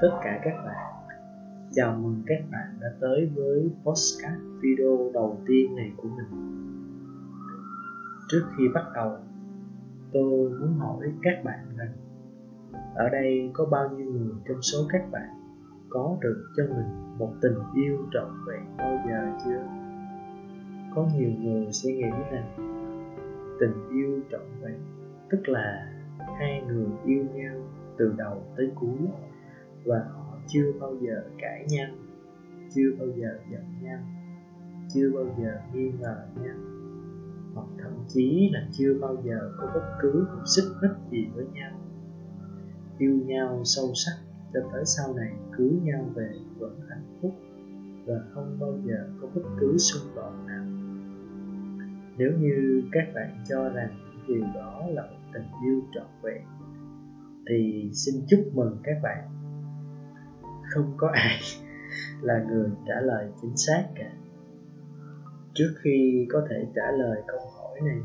Tất cả các bạn. Chào mừng các bạn đã tới với podcast video đầu tiên này của mình. Trước khi bắt đầu, Tôi muốn hỏi các bạn rằng, Ở đây có bao nhiêu người trong số các bạn Có được cho mình một tình yêu trọn vẹn bao giờ chưa? Có nhiều người sẽ nghĩ rằng, Tình yêu trọn vẹn, Tức là hai người yêu nhau từ đầu tới cuối và họ chưa bao giờ cãi nhau, chưa bao giờ giận nhau, chưa bao giờ nghi ngờ nhau. Hoặc thậm chí là chưa bao giờ có bất cứ một xích mích gì với nhau. Yêu nhau sâu sắc cho tới sau này cưới nhau về vẫn hạnh phúc và không bao giờ có bất cứ xung đột nào. Nếu như các bạn cho rằng điều đó là một tình yêu trọn vẹn, thì xin chúc mừng các bạn không có ai là người trả lời chính xác cả. Trước khi có thể trả lời câu hỏi này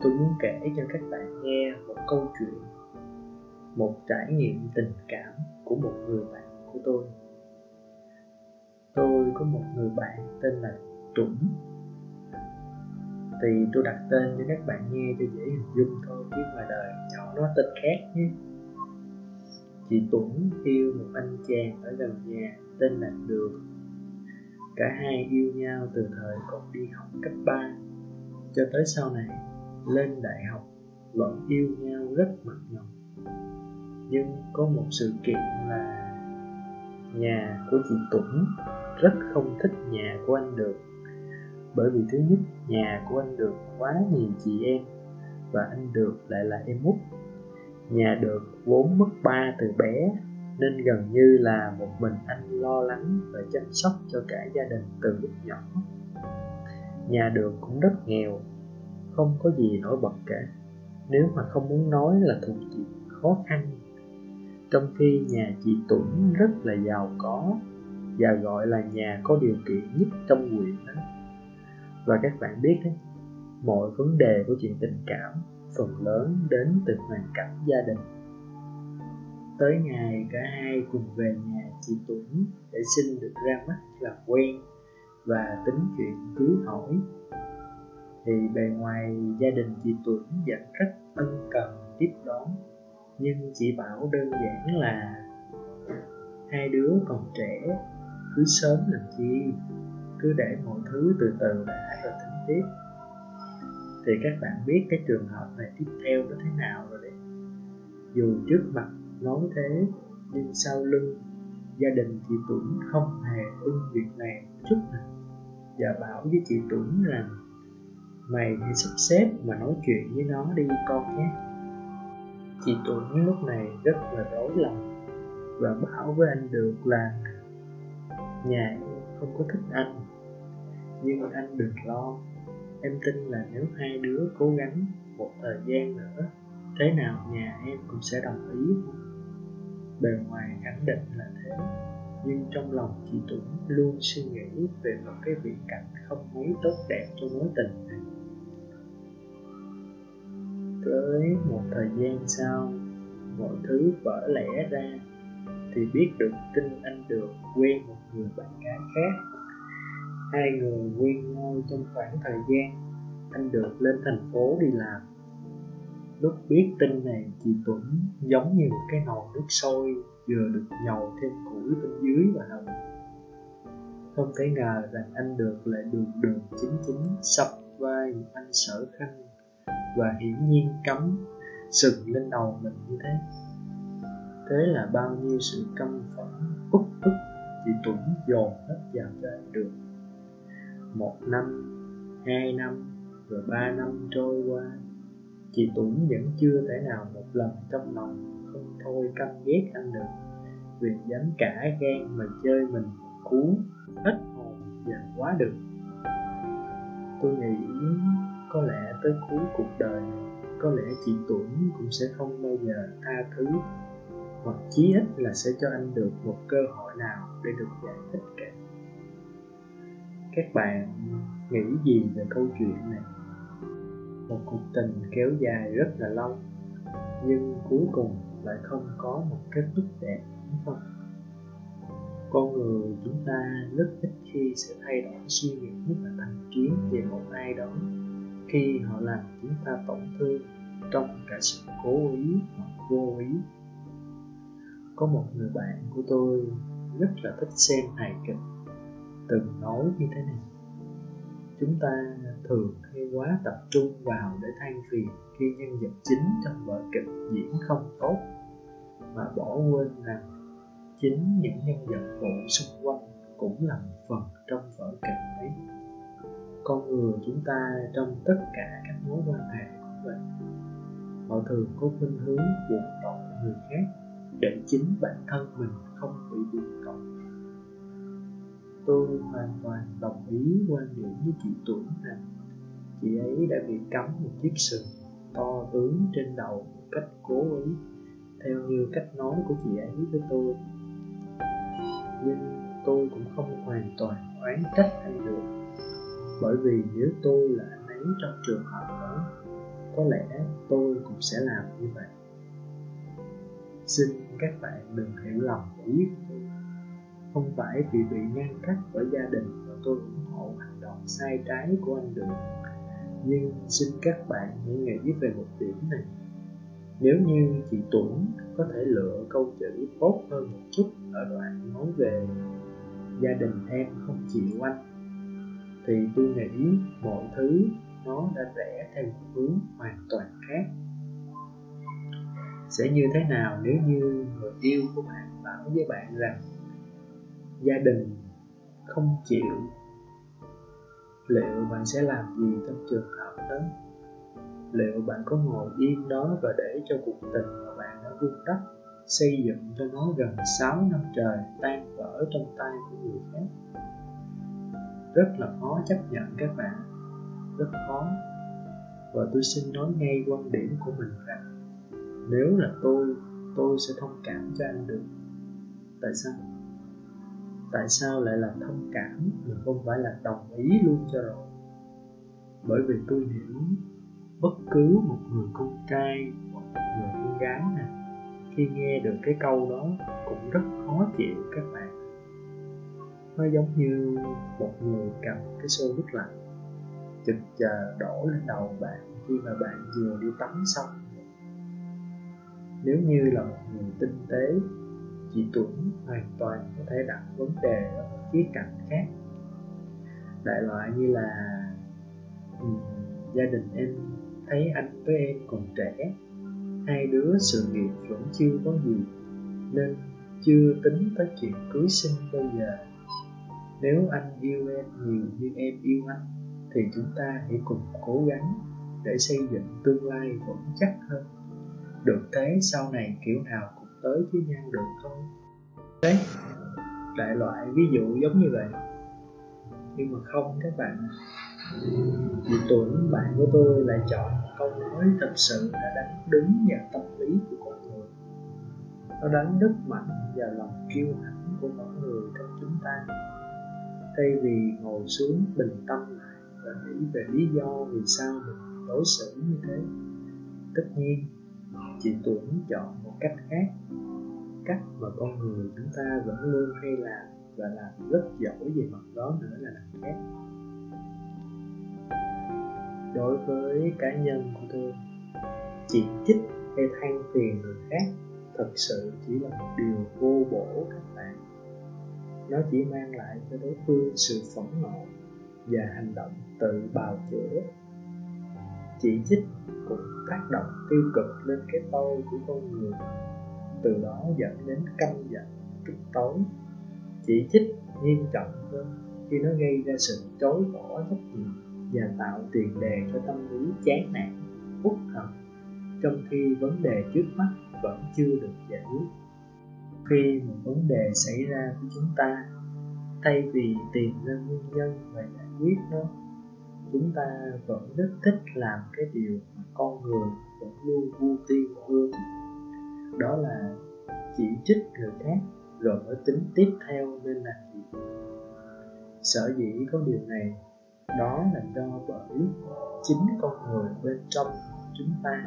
tôi muốn kể cho các bạn nghe một câu chuyện, một trải nghiệm tình cảm của một người bạn của tôi. Tôi có một người bạn tên là Trũng thì tôi đặt tên cho các bạn nghe cho dễ hình dung thôi, chứ ngoài đời nhỏ nó tên khác nhé chị Tuấn yêu một anh chàng ở gần nhà tên là Đường. Cả hai yêu nhau từ thời còn đi học cấp 3 cho tới sau này lên đại học vẫn yêu nhau rất mặn nồng. Nhưng có một sự kiện là nhà của chị Tuấn rất không thích nhà của anh Đường, bởi vì thứ nhất nhà của anh Đường quá nhiều chị em và anh Được lại là em út nhà đường vốn mất ba từ bé, nên gần như là một mình anh lo lắng và chăm sóc cho cả gia đình từ lúc nhỏ. Nhà đường cũng rất nghèo, không có gì nổi bật cả. Nếu mà không muốn nói là thuộc diện khó khăn, trong khi nhà chị Tuấn rất là giàu có và gọi là nhà có điều kiện nhất trong huyện đó. Và các bạn biết đấy, mọi vấn đề của chuyện tình cảm phần lớn đến từ hoàn cảnh gia đình. Tới ngày cả hai cùng về nhà chị Tuấn để xin được ra mắt làm quen và tính chuyện cưới hỏi. Thì bề ngoài gia đình chị Tuấn vẫn rất ân cần tiếp đón, nhưng chị bảo đơn giản là hai đứa còn trẻ, cứ sớm làm chi, cứ để mọi thứ từ từ đã rồi tính tiếp thì các bạn biết cái trường hợp này tiếp theo nó thế nào rồi đấy. Dù trước mặt nói thế, nhưng sau lưng gia đình chị Tuấn không hề ưng việc này chút nào. Và bảo với chị Tuấn rằng, mày hãy sắp xếp mà nói chuyện với nó đi con nhé. Chị Tuấn lúc này rất là rối lòng và bảo với anh được là nhà không có thích anh nhưng anh đừng lo em tin là nếu hai đứa cố gắng một thời gian nữa, thế nào nhà em cũng sẽ đồng ý. Bề ngoài khẳng định là thế, nhưng trong lòng chị Tuấn luôn suy nghĩ về một cái viễn cảnh không mấy tốt đẹp cho mối tình này. Tới một thời gian sau, mọi thứ vỡ lẽ ra, thì biết được tin anh được quen một người bạn gái khác hai người quen nhau trong khoảng thời gian anh được lên thành phố đi làm. Lúc biết tin này, chị Tuấn giống như một cái nồi nước sôi vừa được nhầu thêm củi bên dưới và hầm không thể ngờ rằng anh được lại đường đường chính chính, sập vai anh sở khanh và hiển nhiên cấm sừng lên đầu mình như thế. Thế là bao nhiêu sự căm phẫn, uất ức, chị Tuấn dồn hết vào cho anh được một năm, hai năm, rồi ba năm trôi qua. Chị Tuấn vẫn chưa thể nào một lần trong lòng không thôi căm ghét anh được. Vì dám cả gan mà chơi mình cú, hết hồn và quá được. Tôi nghĩ có lẽ tới cuối cuộc đời này, có lẽ chị Tuấn cũng sẽ không bao giờ tha thứ. Hoặc chí ít là sẽ cho anh được một cơ hội nào để được giải thích cả các bạn nghĩ gì về câu chuyện này? Một cuộc tình kéo dài rất là lâu, nhưng cuối cùng lại không có một kết thúc đẹp, đúng không? Con người chúng ta rất ít khi sẽ thay đổi suy nghĩ và thành kiến về một ai đó khi họ làm chúng ta tổn thương trong cả sự cố ý hoặc vô ý. Có một người bạn của tôi rất là thích xem hài kịch từng nói như thế này. Chúng ta thường hay quá tập trung vào để than phiền khi nhân vật chính trong vở kịch diễn không tốt, mà bỏ quên rằng chính những nhân vật phụ xung quanh cũng là một phần trong vở kịch ấy. Con người chúng ta trong tất cả các mối quan hệ cũng vậy họ thường có khuynh hướng buộc tội người khác để chính bản thân mình không bị buộc tội tôi hoàn toàn đồng ý quan điểm với chị Tuấn rằng chị ấy đã bị cắm một chiếc sừng to tướng trên đầu một cách cố ý, theo như cách nói của chị ấy với tôi. Nhưng tôi cũng không hoàn toàn oán trách anh được, bởi vì nếu tôi là anh ấy trong trường hợp đó, có lẽ tôi cũng sẽ làm như vậy. Xin các bạn đừng hiểu lầm ý của tôi không phải vì bị ngăn cách bởi gia đình mà tôi ủng hộ hành động sai trái của anh được nhưng xin các bạn hãy nghĩ về một điểm này. Nếu như chị Tuấn có thể lựa câu chữ tốt hơn một chút ở đoạn nói về gia đình em không chịu anh, thì tôi nghĩ mọi thứ nó đã rẽ theo một hướng hoàn toàn khác. Sẽ như thế nào nếu như người yêu của bạn bảo với bạn rằng gia đình không chịu, liệu bạn sẽ làm gì trong trường hợp đó? Liệu bạn có ngồi yên đó và để cho cuộc tình mà bạn đã vun đắp, xây dựng cho nó gần 6 năm trời tan vỡ trong tay của người khác? Rất là khó chấp nhận các bạn, rất khó. Và tôi xin nói ngay quan điểm của mình rằng, nếu là tôi tôi sẽ thông cảm cho anh được. Tại sao? Tại sao lại là thông cảm mà không phải là đồng ý luôn cho rồi? Bởi vì tôi hiểu bất cứ một người con trai hoặc một người con gái nè khi nghe được cái câu đó cũng rất khó chịu các bạn. Nó giống như một người cầm cái xô nước lạnh chực chờ đổ lên đầu bạn khi mà bạn vừa đi tắm xong. Nếu như là một người tinh tế chị Tuấn hoàn toàn có thể đặt vấn đề ở một khía cạnh khác. Đại loại như là um, gia đình em thấy anh với em còn trẻ hai đứa sự nghiệp vẫn chưa có gì nên chưa tính tới chuyện cưới sinh bây giờ. Nếu anh yêu em nhiều như em yêu anh thì chúng ta hãy cùng cố gắng để xây dựng tương lai vững chắc hơn. Được thế sau này kiểu nào cũng tới với nhau được thôi đấy, đại loại ví dụ giống như vậy. Nhưng mà không, các bạn vì Tuấn bạn của tôi lại chọn câu nói thật sự đã đánh đúng vào tâm lý của con người. Nó đánh rất mạnh vào lòng kiêu hãnh của mỗi người trong chúng ta. Thay vì ngồi xuống bình tâm lại và nghĩ về lý do vì sao mình đối xử như thế, tất nhiên, chị Tuấn chọn cách khác. Cách mà con người chúng ta vẫn luôn hay làm và làm rất giỏi về mặt đó nữa là làm khác. Đối với cá nhân của tôi, chỉ trích hay than phiền người khác thật sự chỉ là một điều vô bổ các bạn. Nó chỉ mang lại cho đối phương sự phẫn nộ và hành động tự bào chữa. Chỉ trích cũng tác động tiêu cực lên cái tôi của con người. Từ đó dẫn đến căm giận, tức tối. Chỉ trích nghiêm trọng hơn khi nó gây ra sự chối bỏ trách nhiệm và tạo tiền đề cho tâm lý chán nản, uất hận, trong khi vấn đề trước mắt vẫn chưa được giải quyết. Khi một vấn đề xảy ra với chúng ta, thay vì tìm ra nguyên nhân và giải quyết nó chúng ta vẫn rất thích làm cái điều mà con người vẫn luôn ưu tiên hơn. Đó là chỉ trích người khác rồi mới tính tiếp theo nên làm gì. Sở dĩ có điều này, đó là do bởi chính con người bên trong chúng ta.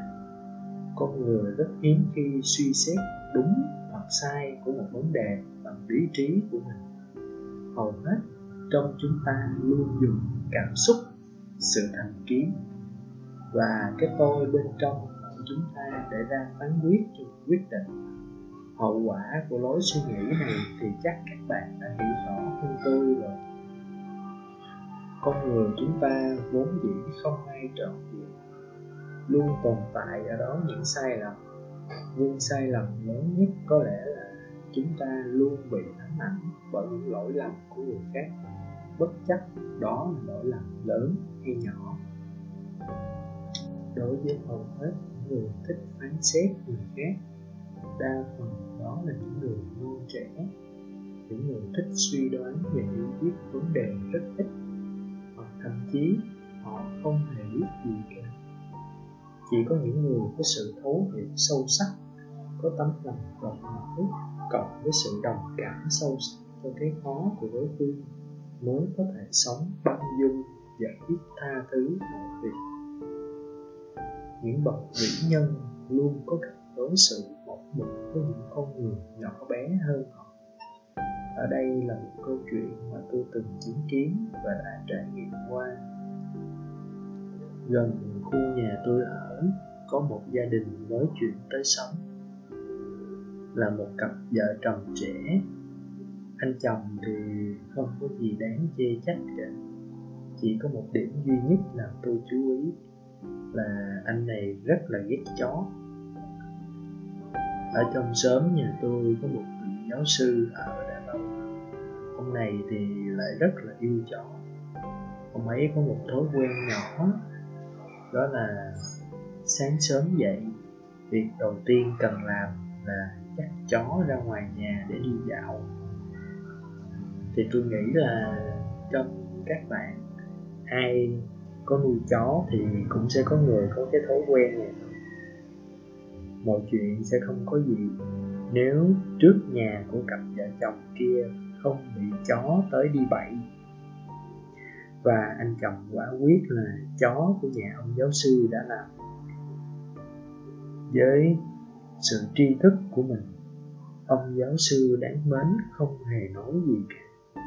Con người rất hiếm khi suy xét đúng hoặc sai của một vấn đề bằng lý trí của mình. Hầu hết trong chúng ta luôn dùng cảm xúc sự thành kiến. Và cái tôi bên trong của chúng ta để ra phán quyết cho quyết định. Hậu quả của lối suy nghĩ này thì chắc các bạn đã hiểu rõ hơn tôi rồi. Con người chúng ta vốn dĩ không ai trọn vẹn luôn tồn tại ở đó những sai lầm. Nhưng sai lầm lớn nhất có lẽ là chúng ta luôn bị ám ảnh bởi những lỗi lầm của người khác. Bất chấp đó là lỗi lầm lớn hay nhỏ. Đối với hầu hết những người thích phán xét người khác, đa phần đó là những người non trẻ. Những người thích suy đoán và hiểu biết vấn đề rất ít, hoặc thậm chí họ không hề biết gì cả. Chỉ có những người có sự thấu hiểu sâu sắc, có tấm lòng rộng mở, cộng với sự đồng cảm sâu sắc cho cái khó của đối phương, mới có thể sống bao dung và biết tha thứ mọi việc. Những bậc vĩ nhân luôn có cách đối xử một mực với những con người nhỏ bé hơn họ. Ở đây là một câu chuyện mà tôi từng chứng kiến và đã trải nghiệm qua. Gần khu nhà tôi ở, có một gia đình mới chuyển tới sống. Là một cặp vợ chồng trẻ. Anh chồng thì không có gì đáng chê trách cả chỉ có một điểm duy nhất làm tôi chú ý là anh này rất là ghét chó. Ở trong xóm nhà tôi có một vị giáo sư ở đà nẵng. Ông này thì lại rất là yêu chó. Ông ấy có một thói quen nhỏ, đó là sáng sớm dậy, việc đầu tiên cần làm là dắt chó ra ngoài nhà để đi dạo. Thì tôi nghĩ là trong các bạn ai có nuôi chó thì cũng sẽ có người có cái thói quen này. Mọi chuyện sẽ không có gì. Nếu trước nhà của cặp vợ chồng kia không bị chó tới đi bậy. Và anh chồng quả quyết là chó của nhà ông giáo sư đã làm. Với sự tri thức của mình, ông giáo sư đáng mến không hề nói gì cả.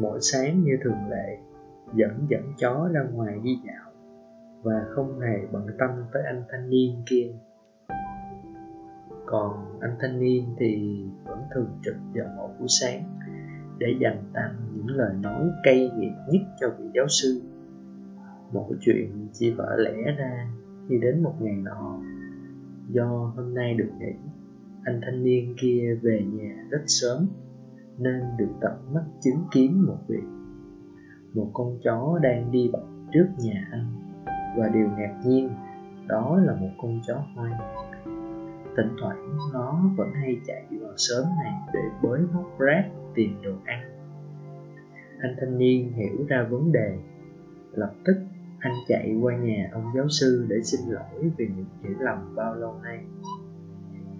Mỗi sáng như thường lệ dẫn dẫn chó ra ngoài đi dạo và không hề bận tâm tới anh thanh niên kia. Còn anh thanh niên thì vẫn thường trực vào mỗi buổi sáng để dành tặng những lời nói cay nghiệt nhất cho vị giáo sư. Mọi chuyện chỉ vỡ lẽ ra khi đến một ngày nọ. Do hôm nay được nghỉ, anh thanh niên kia về nhà rất sớm nên được tận mắt chứng kiến một việc một con chó đang đi bọc trước nhà anh. Và điều ngạc nhiên, đó là một con chó hoang. Thỉnh thoảng, nó vẫn hay chạy vào sớm này để bới móc rác tìm đồ ăn. Anh thanh niên hiểu ra vấn đề. Lập tức, anh chạy qua nhà ông giáo sư để xin lỗi vì những hiểu lầm bao lâu nay.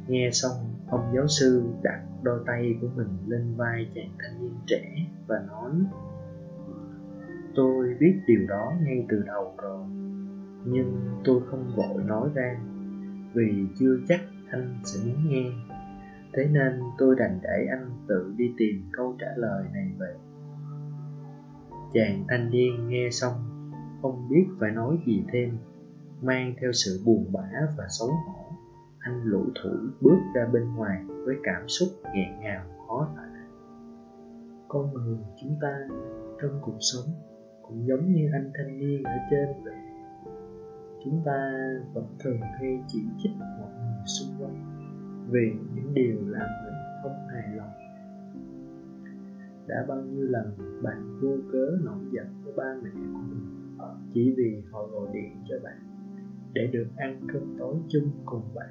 Nghe xong, ông giáo sư đặt đôi tay của mình lên vai chàng thanh niên trẻ và nói tôi biết điều đó ngay từ đầu rồi, nhưng tôi không vội nói ra, vì chưa chắc anh sẽ muốn nghe. Thế nên tôi đành để anh tự đi tìm câu trả lời này về. Chàng thanh niên nghe xong, không biết phải nói gì thêm, mang theo sự buồn bã và xấu hổ, anh lũ thủi bước ra bên ngoài với cảm xúc nghẹn ngào, khó tả con người chúng ta trong cuộc sống cũng giống như anh thanh niên ở trên vậy. Chúng ta vẫn thường hay chỉ trích mọi người xung quanh vì những điều làm mình không hài lòng. Đã bao nhiêu lần bạn vô cớ nổi giận với ba mẹ của mình chỉ vì họ gọi điện cho bạn để được ăn cơm tối chung cùng bạn?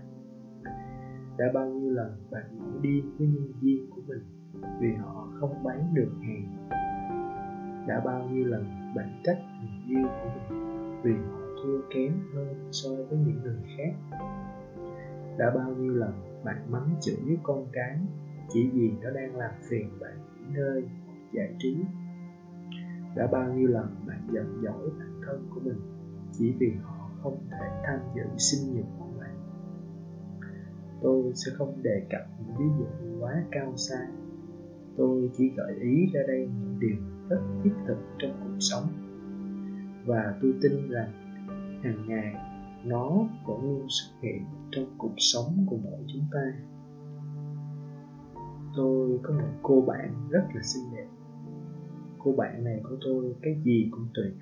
Đã bao nhiêu lần bạn nổi điên với nhân viên của mình vì họ không bán được hàng? Đã bao nhiêu lần bản chất tình yêu của mình, vì họ thua kém hơn so với những người khác. Đã bao nhiêu lần bạn mắng chửi con cái chỉ vì nó đang làm phiền bạn nghỉ ngơi giải trí? Đã bao nhiêu lần bạn giận dỗi bản thân của mình chỉ vì họ không thể tham dự sinh nhật của bạn? Tôi sẽ không đề cập những ví dụ quá cao xa. Tôi chỉ gợi ý ra đây những điều rất thiết thực trong cuộc sống. Và tôi tin rằng hàng ngày nó vẫn luôn xuất hiện trong cuộc sống của mỗi chúng ta. Tôi có một cô bạn rất là xinh đẹp. Cô bạn này của tôi cái gì cũng tuyệt.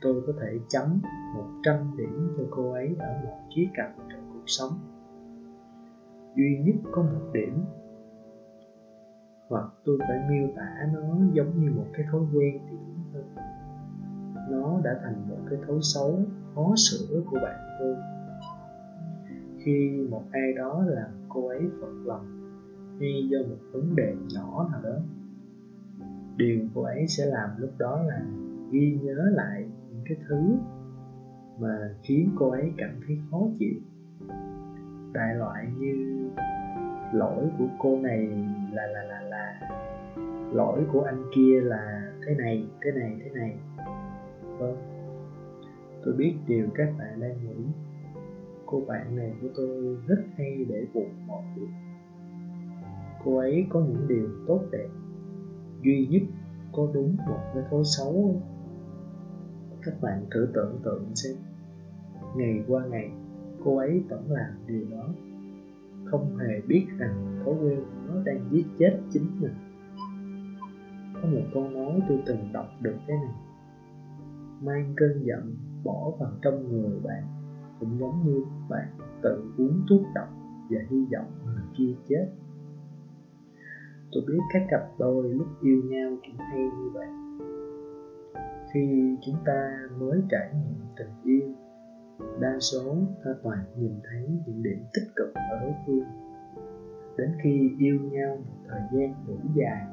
Tôi có thể chấm 100 điểm cho cô ấy ở mọi khía cạnh trong cuộc sống. Duy nhất có một điểm hoặc tôi phải miêu tả nó giống như một cái thói quen thì đúng hơn. Nó đã thành một cái thói xấu, khó sửa của bạn tôi khi một ai đó làm cô ấy phật lòng hay do một vấn đề nhỏ nào đó, điều cô ấy sẽ làm lúc đó là ghi nhớ lại những cái thứ mà khiến cô ấy cảm thấy khó chịu. Đại loại như lỗi của cô này là là là là lỗi của anh kia là thế này thế này thế này. Vâng. Tôi biết điều các bạn đang nghĩ. Cô bạn này của tôi rất hay để bụng mọi việc. Cô ấy có những điều tốt đẹp. Duy nhất có đúng một cái thói xấu các bạn thử tưởng tượng xem. Ngày qua ngày, cô ấy vẫn làm điều đó không hề biết rằng thói quen nó đang giết chết chính mình. Có một câu nói tôi từng đọc được thế này. Mang cơn giận bỏ vào trong người bạn cũng giống như bạn tự uống thuốc độc và hy vọng người kia chết. Tôi biết các cặp đôi lúc yêu nhau cũng hay như vậy. Khi chúng ta mới trải nghiệm tình yêu đa số ta toàn nhìn thấy những điểm tích cực ở đối phương. Đến khi yêu nhau một thời gian đủ dài,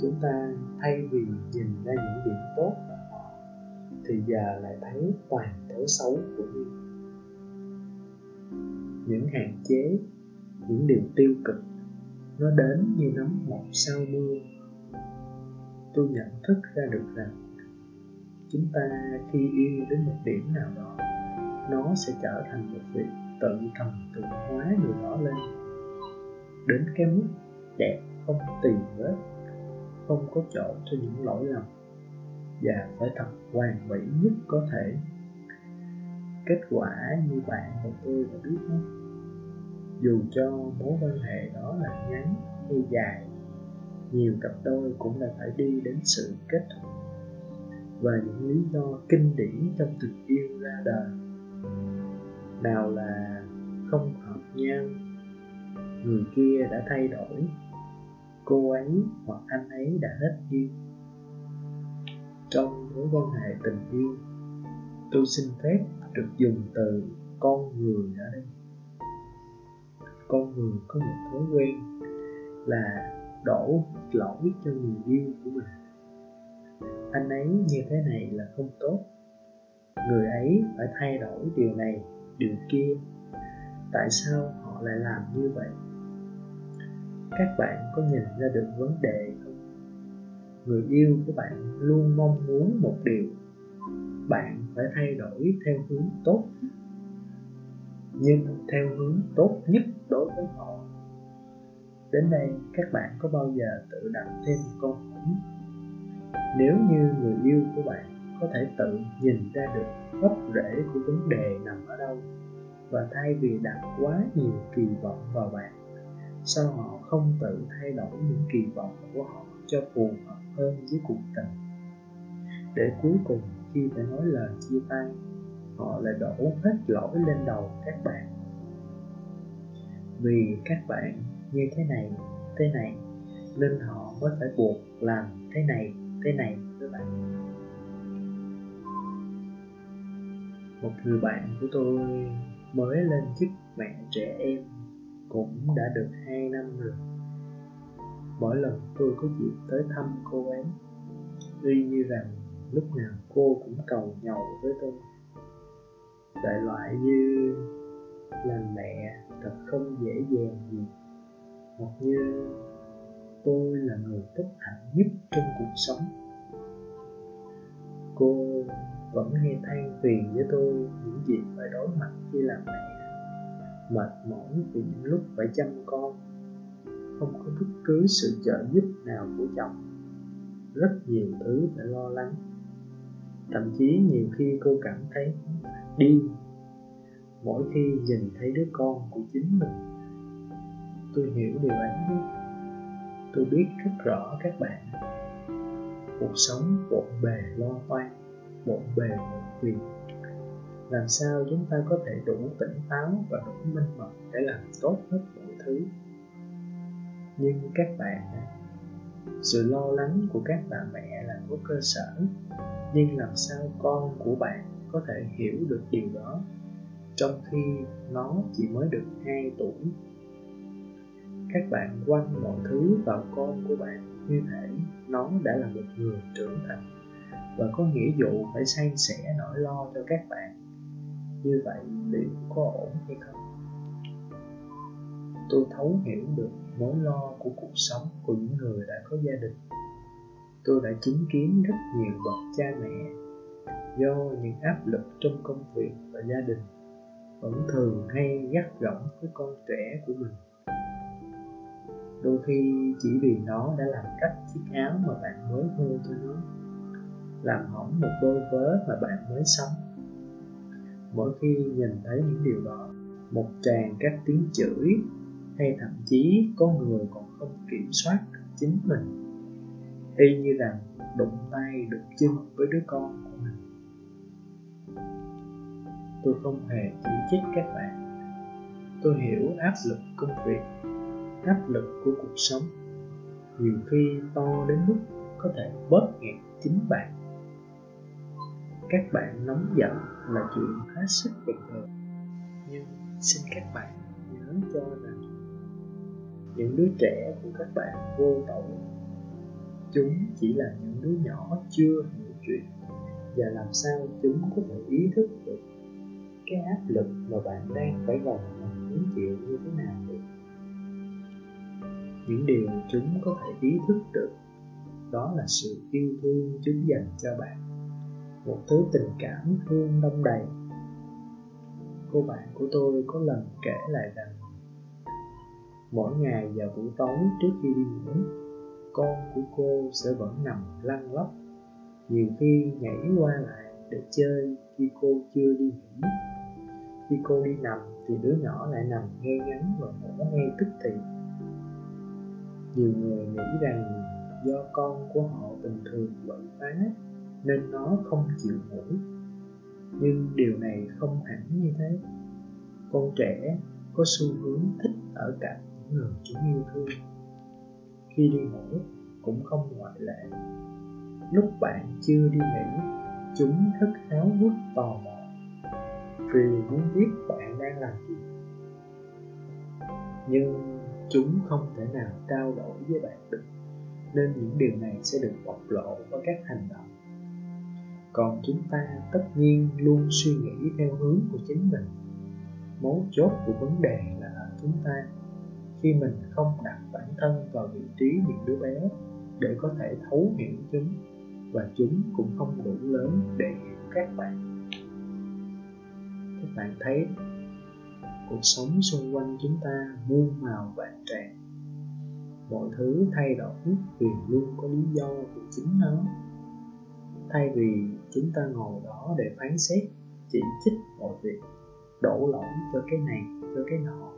chúng ta thay vì nhìn ra những điểm tốt của họ thì giờ lại thấy toàn thói xấu của nhau những hạn chế, những điều tiêu cực, nó đến như nấm mọc sau mưa. Tôi nhận thức ra được rằng, chúng ta khi yêu đến một điểm nào đó nó sẽ trở thành một việc tự thần tự hóa người đó lên. Đến cái mức đẹp không tìm vết, không có chỗ cho những lỗi lầm, và phải thật hoàn mỹ nhất có thể. Kết quả như bạn và tôi đã biết đó dù cho mối quan hệ đó là ngắn hay dài, nhiều cặp đôi cũng đã phải đi đến sự kết thúc. Và những lý do kinh điển trong tình yêu ra đời nào là không hợp nhau. Người kia đã thay đổi. Cô ấy hoặc anh ấy đã hết yêu trong mối quan hệ tình yêu, tôi xin phép được dùng từ con người ở đây. Con người có một thói quen là đổ lỗi cho người yêu của mình. Anh ấy như thế này là không tốt. Người ấy phải thay đổi điều này điều kia. Tại sao họ lại làm như vậy? Các bạn có nhìn ra được vấn đề không? Người yêu của bạn luôn mong muốn một điều. Bạn phải thay đổi theo hướng tốt nhưng theo hướng tốt nhất đối với họ. Đến đây các bạn có bao giờ tự đặt thêm một câu hỏi? Nếu như người yêu của bạn có thể tự nhìn ra được gốc rễ của vấn đề nằm ở đâu và thay vì đặt quá nhiều kỳ vọng vào bạn, sao họ không tự thay đổi những kỳ vọng của họ cho phù hợp hơn với cuộc tình để cuối cùng, khi phải nói lời chia tay, họ lại đổ hết lỗi lên đầu các bạn. Vì các bạn như thế này thế này, nên họ mới phải buộc làm thế này thế này. Một người bạn của tôi mới lên chức mẹ trẻ em cũng đã được hai năm rồi. Mỗi lần tôi có dịp tới thăm cô ấy, tuy như rằng lúc nào cô cũng cầu nhầu với tôi. Đại loại như làm mẹ thật không dễ dàng gì, hoặc như tôi là người bất hạnh nhất trong cuộc sống. Cô vẫn hay than phiền với tôi những gì phải đối mặt khi làm mẹ. Mệt mỏi vì những lúc phải chăm con. Không có bất cứ sự trợ giúp nào của chồng. Rất nhiều thứ phải lo lắng. Thậm chí nhiều khi cô cảm thấy điên mỗi khi nhìn thấy đứa con của chính mình, tôi hiểu điều ấy. Tôi biết rất rõ các bạn. Cuộc sống bộn bề lo toan một bề một việc làm sao chúng ta có thể đủ tỉnh táo và đủ minh mẫn để làm tốt hết mọi thứ? Nhưng các bạn, sự lo lắng của các bà mẹ là có cơ sở. Nhưng làm sao con của bạn có thể hiểu được điều đó, trong khi nó chỉ mới được 2 tuổi? Các bạn quanh mọi thứ vào con của bạn như thể nó đã là một người trưởng thành và có nghĩa vụ phải san sẻ nỗi lo cho các bạn. Như vậy liệu có ổn hay không? Tôi thấu hiểu được mối lo của cuộc sống của những người đã có gia đình. Tôi đã chứng kiến rất nhiều bậc cha mẹ do những áp lực trong công việc và gia đình vẫn thường hay gắt gỏng với con trẻ của mình. Đôi khi chỉ vì nó đã làm cách chiếc áo mà bạn mới mua cho nó làm hỏng một đôi vớ mà bạn mới sắm mỗi khi nhìn thấy những điều đó, một tràng các tiếng chửi, hay thậm chí có người còn không kiểm soát được chính mình, y như rằng đụng tay đụng chân với đứa con của mình. Tôi không hề chỉ trích các bạn. Tôi hiểu áp lực công việc, áp lực của cuộc sống. Nhiều khi to đến mức có thể bóp nghẹt chính bạn các bạn nóng giận là chuyện hết sức bình thường. Nhưng xin các bạn nhớ cho rằng những đứa trẻ của các bạn vô tội. Chúng chỉ là những đứa nhỏ chưa hiểu chuyện và làm sao chúng có thể ý thức được cái áp lực mà bạn đang phải gồng mình hứng chịu như thế nào được. Những điều chúng có thể ý thức được đó là sự yêu thương chúng dành cho bạn một thứ tình cảm thương đông đầy. Cô bạn của tôi có lần kể lại rằng, mỗi ngày vào buổi tối trước khi đi ngủ, con của cô sẽ vẫn nằm lăn lóc. Nhiều khi nhảy qua lại để chơi khi cô chưa đi ngủ. Khi cô đi nằm thì đứa nhỏ lại nằm ngay ngắn và ngủ ngay tức thì. Nhiều người nghĩ rằng do con của họ bình thường bận phá nên nó không chịu ngủ nhưng điều này không hẳn như thế. Con trẻ có xu hướng thích ở cạnh những người chúng yêu thương. Khi đi ngủ cũng không ngoại lệ. Lúc bạn chưa đi ngủ, chúng rất háo hức tò mò. Vì muốn biết bạn đang làm gì. Nhưng chúng không thể nào trao đổi với bạn được nên những điều này sẽ được bộc lộ qua các hành động còn chúng ta tất nhiên luôn suy nghĩ theo hướng của chính mình. Mấu chốt của vấn đề là ở chúng ta, khi mình không đặt bản thân vào vị trí những đứa bé để có thể thấu hiểu chúng, và chúng cũng không đủ lớn để hiểu các bạn. Các bạn thấy, cuộc sống xung quanh chúng ta muôn màu vạn trạng. Mọi thứ thay đổi, vì luôn có lý do của chính nó. Thay vì chúng ta ngồi đó để phán xét, chỉ trích mọi việc, đổ lỗi cho cái này, cho cái nọ.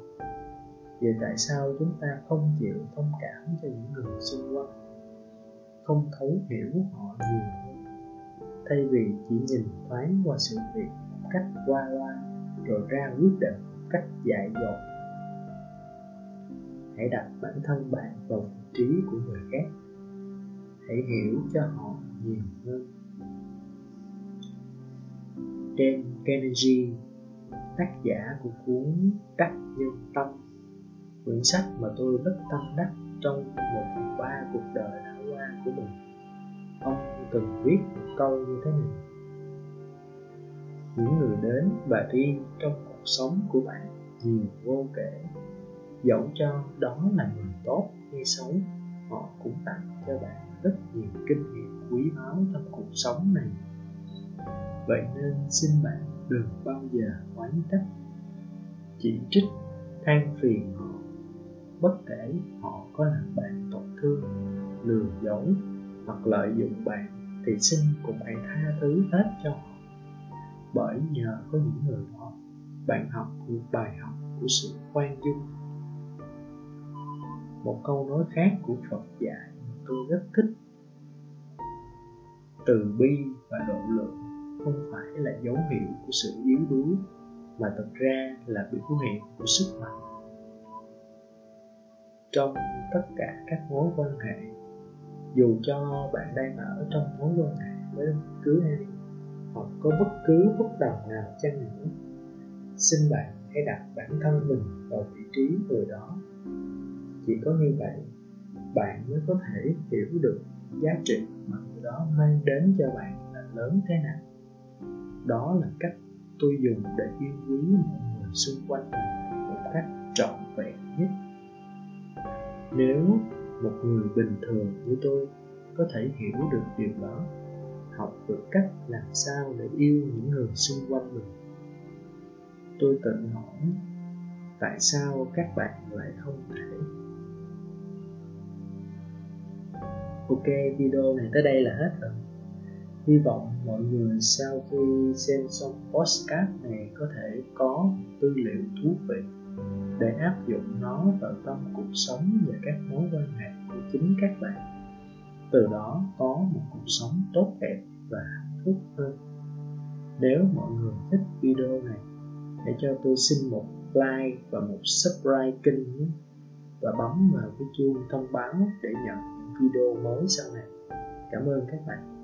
Vậy tại sao chúng ta không chịu thông cảm cho những người xung quanh? Không thấu hiểu họ nhiều. Hơn thay vì chỉ nhìn thoáng qua sự việc một cách qua loa, rồi ra quyết định một cách dại dột. Hãy đặt bản thân bạn vào vị trí của người khác. Hãy hiểu cho họ nhiều hơn. Dan Carnegie tác giả của cuốn Đắc Nhân Tâm. Quyển sách mà tôi rất tâm đắc trong một phần ba cuộc đời đã qua của mình. Ông từng viết một câu như thế này. Những người đến và đi trong cuộc sống của bạn nhiều vô kể, dẫu cho đó là người tốt hay xấu, họ cũng tặng cho bạn rất nhiều kinh nghiệm quý báu trong cuộc sống này vậy nên xin bạn đừng bao giờ oán trách. Chỉ trích, than phiền họ. Bất kể họ có làm bạn tổn thương, lừa dối hoặc lợi dụng bạn thì xin cũng hãy tha thứ hết cho họ. Bởi nhờ có những người đó, bạn học được bài học của sự khoan dung. Một câu nói khác của phật dạy mà tôi rất thích. Từ bi và độ lượng không phải là dấu hiệu của sự yếu đuối, mà thật ra là biểu hiện của sức mạnh. Trong tất cả các mối quan hệ, dù cho bạn đang ở trong mối quan hệ với bất cứ ai, hoặc có bất cứ bất đồng nào chăng nữa, xin bạn hãy đặt bản thân mình vào vị trí người đó. Chỉ có như vậy, bạn mới có thể hiểu được giá trị mà người đó mang đến cho bạn là lớn thế nào đó là cách tôi dùng để yêu quý mọi người xung quanh mình một cách trọn vẹn nhất. Nếu một người bình thường như tôi có thể hiểu được điều đó, học được cách làm sao để yêu những người xung quanh mình, tôi tự hỏi, tại sao các bạn lại không thể? Ok, video này tới đây là hết rồi hy vọng mọi người sau khi xem xong postcard này có thể có tư liệu thú vị để áp dụng nó vào trong cuộc sống và các mối quan hệ của chính các bạn. Từ đó có một cuộc sống tốt đẹp và hạnh phúc hơn. Nếu mọi người thích video này, hãy cho tôi xin một like và một subscribe kênh nhé. Và bấm vào cái chuông thông báo để nhận video mới sau này. Cảm ơn các bạn.